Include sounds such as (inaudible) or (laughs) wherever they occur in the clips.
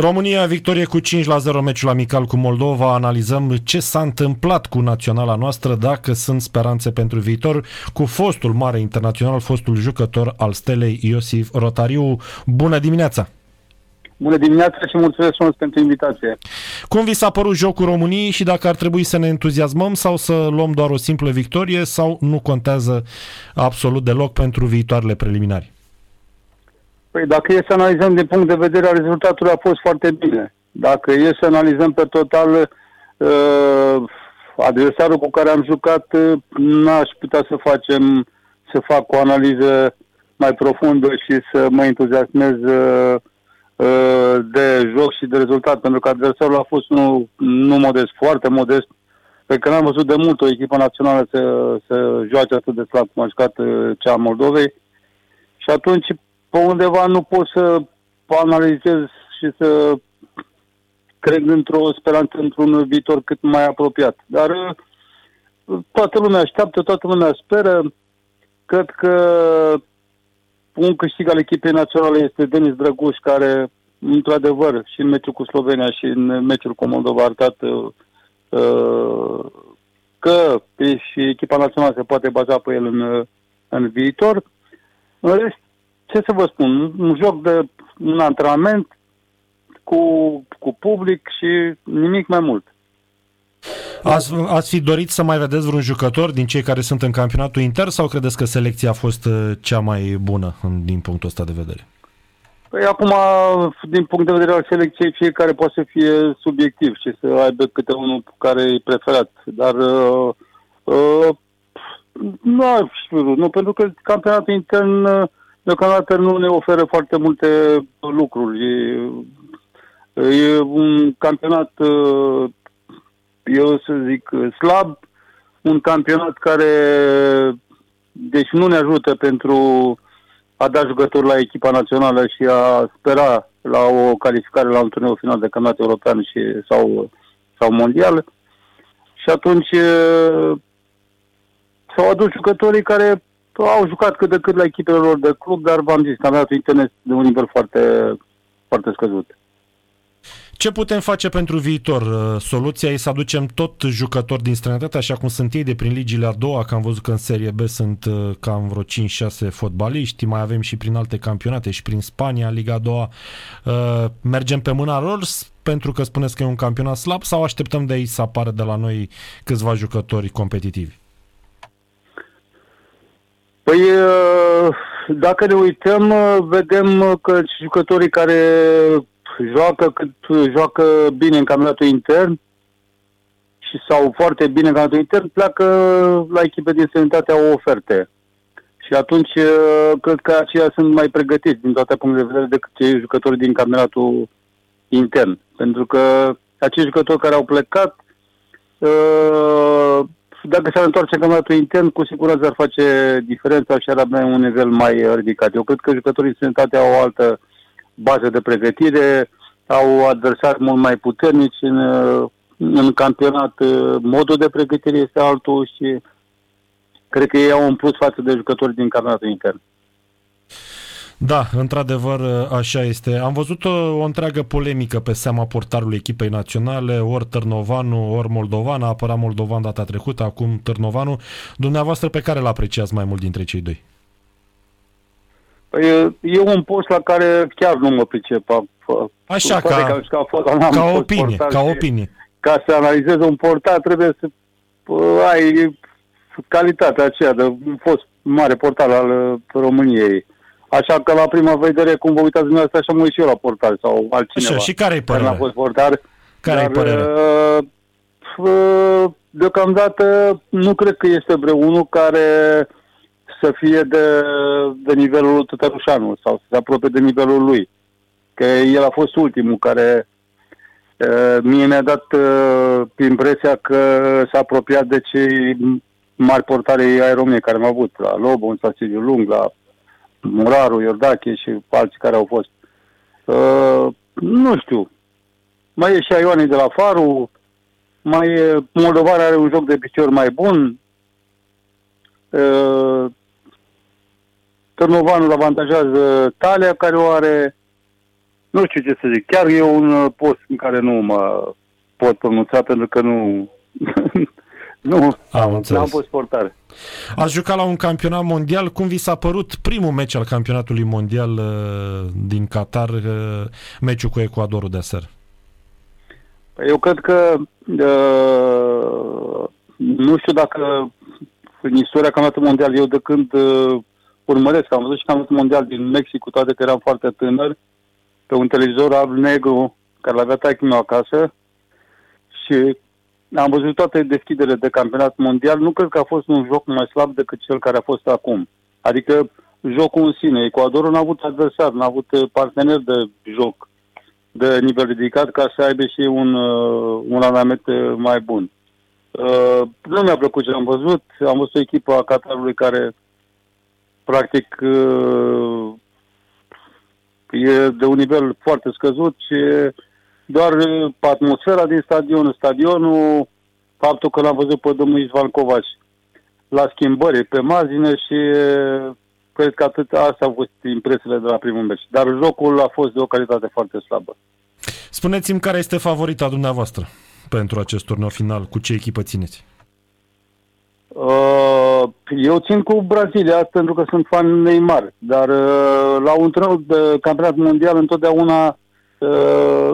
România, victorie cu 5 la 0 meciul amical cu Moldova. Analizăm ce s-a întâmplat cu naționala noastră, dacă sunt speranțe pentru viitor, cu fostul mare internațional, fostul jucător al Stelei Iosif Rotariu. Bună dimineața! Bună dimineața și mulțumesc frumos pentru invitație. Cum vi s-a părut jocul României și dacă ar trebui să ne entuziasmăm sau să luăm doar o simplă victorie sau nu contează absolut deloc pentru viitoarele preliminari? Păi dacă e să analizăm din punct de vedere al rezultatului, a fost foarte bine. Dacă e să analizăm pe total uh, adversarul cu care am jucat, uh, n-aș putea să facem, să fac o analiză mai profundă și să mă entuziasmez uh, uh, de joc și de rezultat, pentru că adversarul a fost nu, nu modest, foarte modest, pe care n-am văzut de mult o echipă națională să, să joace atât de slab cum a jucat uh, cea a Moldovei. Și atunci pe undeva nu pot să analizez și să cred într-o speranță într-un viitor cât mai apropiat. Dar uh, toată lumea așteaptă, toată lumea speră. Cred că un câștig al echipei naționale este Denis Drăguș, care, într-adevăr, și în meciul cu Slovenia și în meciul cu Moldova a arătat uh, că și echipa națională se poate baza pe el în, în viitor. În rest, ce să vă spun, un joc de un antrenament cu, cu public și nimic mai mult. Ați, ați fi dorit să mai vedeți vreun jucător din cei care sunt în campionatul inter sau credeți că selecția a fost uh, cea mai bună din punctul ăsta de vedere? Păi acum, din punct de vedere al selecției, fiecare poate să fie subiectiv și să aibă câte unul care e preferat. Dar uh, uh, nu, nu, pentru că campionatul intern uh, deocamdată nu ne oferă foarte multe lucruri. E, e un campionat, uh, eu să zic, slab, un campionat care, deci nu ne ajută pentru a da jucători la echipa națională și a spera la o calificare la un turneu final de campionat european și, sau, sau mondial. Și atunci uh, s-au adus jucătorii care au jucat cât de cât la echipele lor de club, dar v-am zis, campionatul internet de un nivel foarte, foarte scăzut. Ce putem face pentru viitor? Uh, soluția e să aducem tot jucători din străinătate, așa cum sunt ei de prin ligile a doua, că am văzut că în Serie B sunt uh, cam vreo 5-6 fotbaliști, mai avem și prin alte campionate și prin Spania, Liga a doua. Uh, mergem pe mâna lor pentru că spuneți că e un campionat slab sau așteptăm de aici să apară de la noi câțiva jucători competitivi? Păi, dacă ne uităm, vedem că jucătorii care joacă cât joacă bine în campionatul intern și sau foarte bine în campionatul intern, pleacă la echipe din sănătate au oferte. Și atunci cred că aceia sunt mai pregătiți din toate punctele de vedere decât cei jucători din campionatul intern. Pentru că acei jucători care au plecat dacă s-ar întoarce campionatul intern, cu siguranță ar face diferența și ar avea un nivel mai ridicat. Eu cred că jucătorii sănătate au o altă bază de pregătire, au adversari mult mai puternici în, în campionat. Modul de pregătire este altul și cred că ei au un plus față de jucători din campionatul intern. Da, într-adevăr, așa este. Am văzut o, o întreagă polemică pe seama portarului echipei naționale, ori Târnovanu, ori Moldovan. A apărat Moldovan data trecută, acum Târnovanu. Dumneavoastră pe care îl apreciați mai mult dintre cei doi? Păi, e un post la care chiar nu mă pricep. Așa, ca, ca, ca, ca, ca opinie, ca opinie. Ca să analizez un portar trebuie să ai calitatea aceea de un fost mare portal al României. Așa că la prima vedere, cum vă uitați dumneavoastră, așa mă uit și eu la portal sau altcineva. Așa, și care e părerea? a fost portar. Care e părerea? Uh, uh, deocamdată nu cred că este vreunul care să fie de, de nivelul lui Tătărușanu sau să se apropie de nivelul lui. Că el a fost ultimul care uh, mie mi-a dat uh, impresia că s-a apropiat de cei mari portare ai României care am avut, la Lobo, în Sasigiu Lung, la Muraru, Iordache și alții care au fost. Uh, nu știu. Mai e și Ioane de la Faru, mai e Moldovan are un joc de picior mai bun. Uh, Târnovanul avantajează Talia care o are nu știu ce să zic, chiar e un uh, post în care nu mă pot pronunța pentru că nu, (laughs) nu Am am înțeles. fost portare. Ați jucat la un campionat mondial. Cum vi s-a părut primul meci al campionatului mondial uh, din Qatar, uh, meciul cu Ecuadorul de aseară? Păi Eu cred că uh, nu știu dacă în istoria campionatului mondial, eu de când uh, urmăresc, am văzut și campionatul mondial din Mexic, cu toate că eram foarte tânăr, pe un televizor alb-negru care l-avea taică meu acasă și am văzut toate deschidere de campionat mondial. Nu cred că a fost un joc mai slab decât cel care a fost acum. Adică jocul în sine. Ecuadorul n-a avut adversar, n-a avut uh, partener de joc de nivel ridicat ca să aibă și un, uh, un randament uh, mai bun. Uh, nu mi-a plăcut ce am văzut. Am văzut o echipă a Qatarului care practic uh, e de un nivel foarte scăzut și doar uh, atmosfera din stadion, stadionul, faptul că l-am văzut pe domnul Isvan Covaci la schimbări pe margine și uh, cred că atât asta au fost impresiile de la primul meci. Dar jocul a fost de o calitate foarte slabă. Spuneți-mi care este favorita dumneavoastră pentru acest turneu final, cu ce echipă țineți? Uh, eu țin cu Brazilia pentru că sunt fan Neymar, dar uh, la un turneu de campionat mondial întotdeauna uh,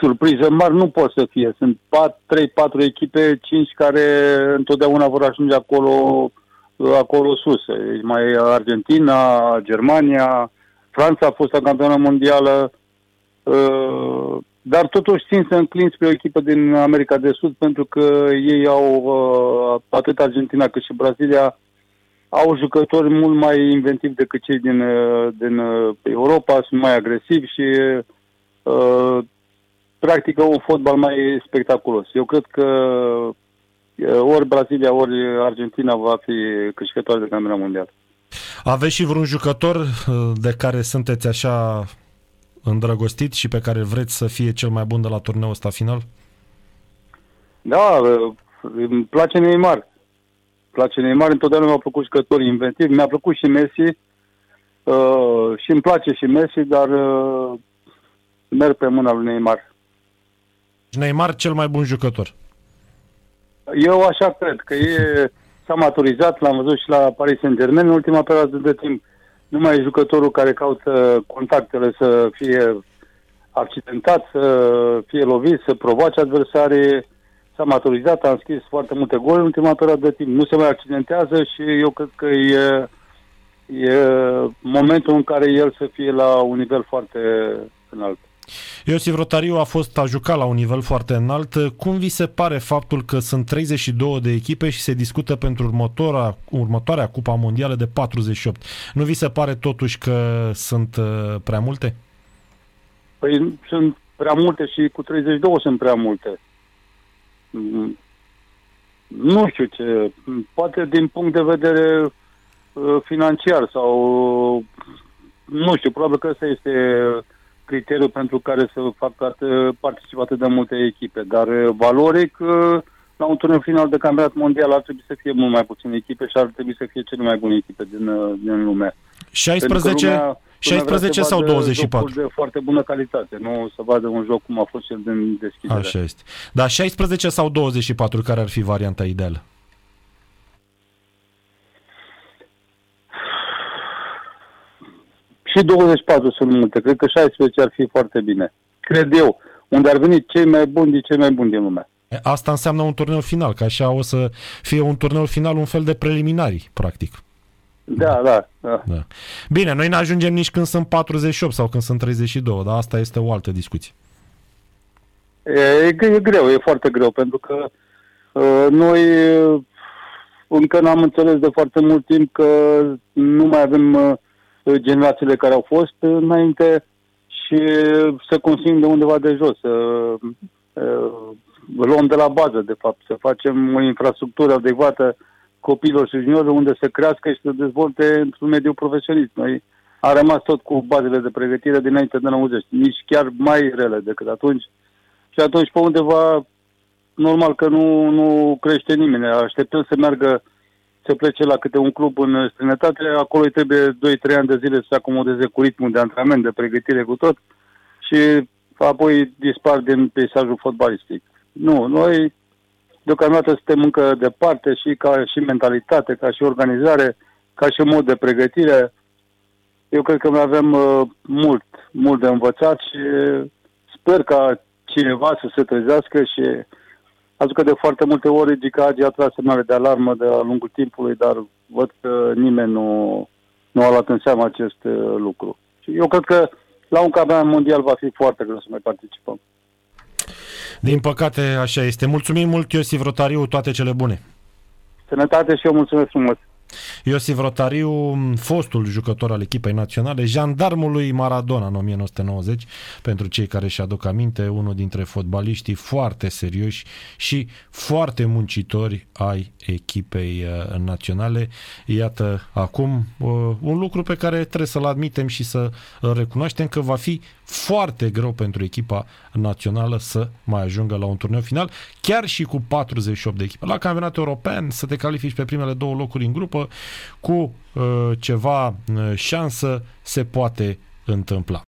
surprize mari nu pot să fie. Sunt 3-4 echipe, 5 care întotdeauna vor ajunge acolo, acolo sus. Mai Argentina, Germania, Franța a fost la campionat mondială, uh, dar totuși țin să înclin spre o echipă din America de Sud pentru că ei au, uh, atât Argentina cât și Brazilia, au jucători mult mai inventivi decât cei din, uh, din uh, Europa, sunt mai agresivi și uh, practică un fotbal mai spectaculos. Eu cred că uh, ori Brazilia, ori Argentina va fi câștigătoare de campionat mondial. Aveți și vreun jucător uh, de care sunteți așa îndrăgostit și pe care vreți să fie cel mai bun de la turneul ăsta final? Da, uh, îmi place Neymar. Îmi place Neymar, întotdeauna mi-au plăcut jucători inventivi. Mi-a plăcut și Messi uh, și îmi place și Messi, dar uh, merg pe mâna lui Neymar. Neymar cel mai bun jucător. Eu așa cred că e, s-a maturizat, l-am văzut și la Paris Saint-Germain în ultima perioadă de timp. Nu mai e jucătorul care caută contactele să fie accidentat, să fie lovit, să provoace adversarii. S-a maturizat, a înscris foarte multe goluri în ultima perioadă de timp. Nu se mai accidentează și eu cred că e, e momentul în care el să fie la un nivel foarte înalt. Iosif Rotariu a fost a jucat la un nivel foarte înalt. Cum vi se pare faptul că sunt 32 de echipe și se discută pentru următoarea, următoarea Cupa Mondială de 48? Nu vi se pare totuși că sunt uh, prea multe? Păi sunt prea multe și cu 32 sunt prea multe. Mm, Nu știu ce, poate din punct de vedere uh, financiar sau nu știu, probabil că ăsta este criteriul pentru care să facă atât, participă atât de multe echipe, dar uh, valoric uh, la un turneu final de campionat mondial ar trebui să fie mult mai puține echipe și ar trebui să fie cele mai bune echipe din, uh, din lume. 16, Lumea- lumea 16 vrea să sau vadă 24? jocuri de foarte bună calitate, nu să vadă un joc cum a fost cel din deschidere. Așa este. Da, 16 sau 24, care ar fi varianta ideală? Și 24 sunt multe. Cred că 16 ar fi foarte bine. Cred eu. Unde ar veni cei mai buni din cei mai buni din lume. E, Asta înseamnă un turneu final, că așa o să fie un turneu final, un fel de preliminari, practic. Da, da, da. Da. Bine, noi ne ajungem nici când sunt 48 sau când sunt 32, dar asta este o altă discuție. E, e, gre- e greu, e foarte greu, pentru că uh, noi uh, încă n-am înțeles de foarte mult timp că nu mai avem uh, generațiile care au fost înainte și să construim de undeva de jos, să uh, luăm de la bază, de fapt, să facem o infrastructură adecvată copiilor și juniorilor unde să crească și să dezvolte într-un mediu profesionist. Noi am rămas tot cu bazele de pregătire dinainte de 90, nici chiar mai rele decât atunci. Și atunci, pe undeva, normal că nu, nu crește nimeni. Așteptăm să meargă, să plece la câte un club în străinătate, acolo îi trebuie 2-3 ani de zile să se acomodeze cu ritmul de antrenament, de pregătire, cu tot. și apoi dispar din peisajul fotbalistic. Nu, noi deocamdată suntem încă departe și ca și mentalitate, ca și organizare, ca și mod de pregătire. Eu cred că mai avem uh, mult, mult de învățat și sper ca cineva să se trezească și ați că de foarte multe ori Gica Agi a tras semnale de alarmă de-a lungul timpului, dar văd că nimeni nu, nu a luat în seamă acest uh, lucru. Și eu cred că la un campionat mondial va fi foarte greu să mai participăm. Din păcate, așa este. Mulțumim mult, Iosif Rotariu, toate cele bune. Sănătate și eu mulțumesc frumos. Iosif Rotariu, fostul jucător al echipei naționale, jandarmului Maradona în 1990, pentru cei care își aduc aminte, unul dintre fotbaliștii foarte serioși și foarte muncitori ai echipei uh, naționale. Iată acum uh, un lucru pe care trebuie să-l admitem și să recunoaștem că va fi foarte greu pentru echipa națională să mai ajungă la un turneu final, chiar și cu 48 de echipe. La campionatul european să te califici pe primele două locuri în grupă cu uh, ceva uh, șansă se poate întâmpla.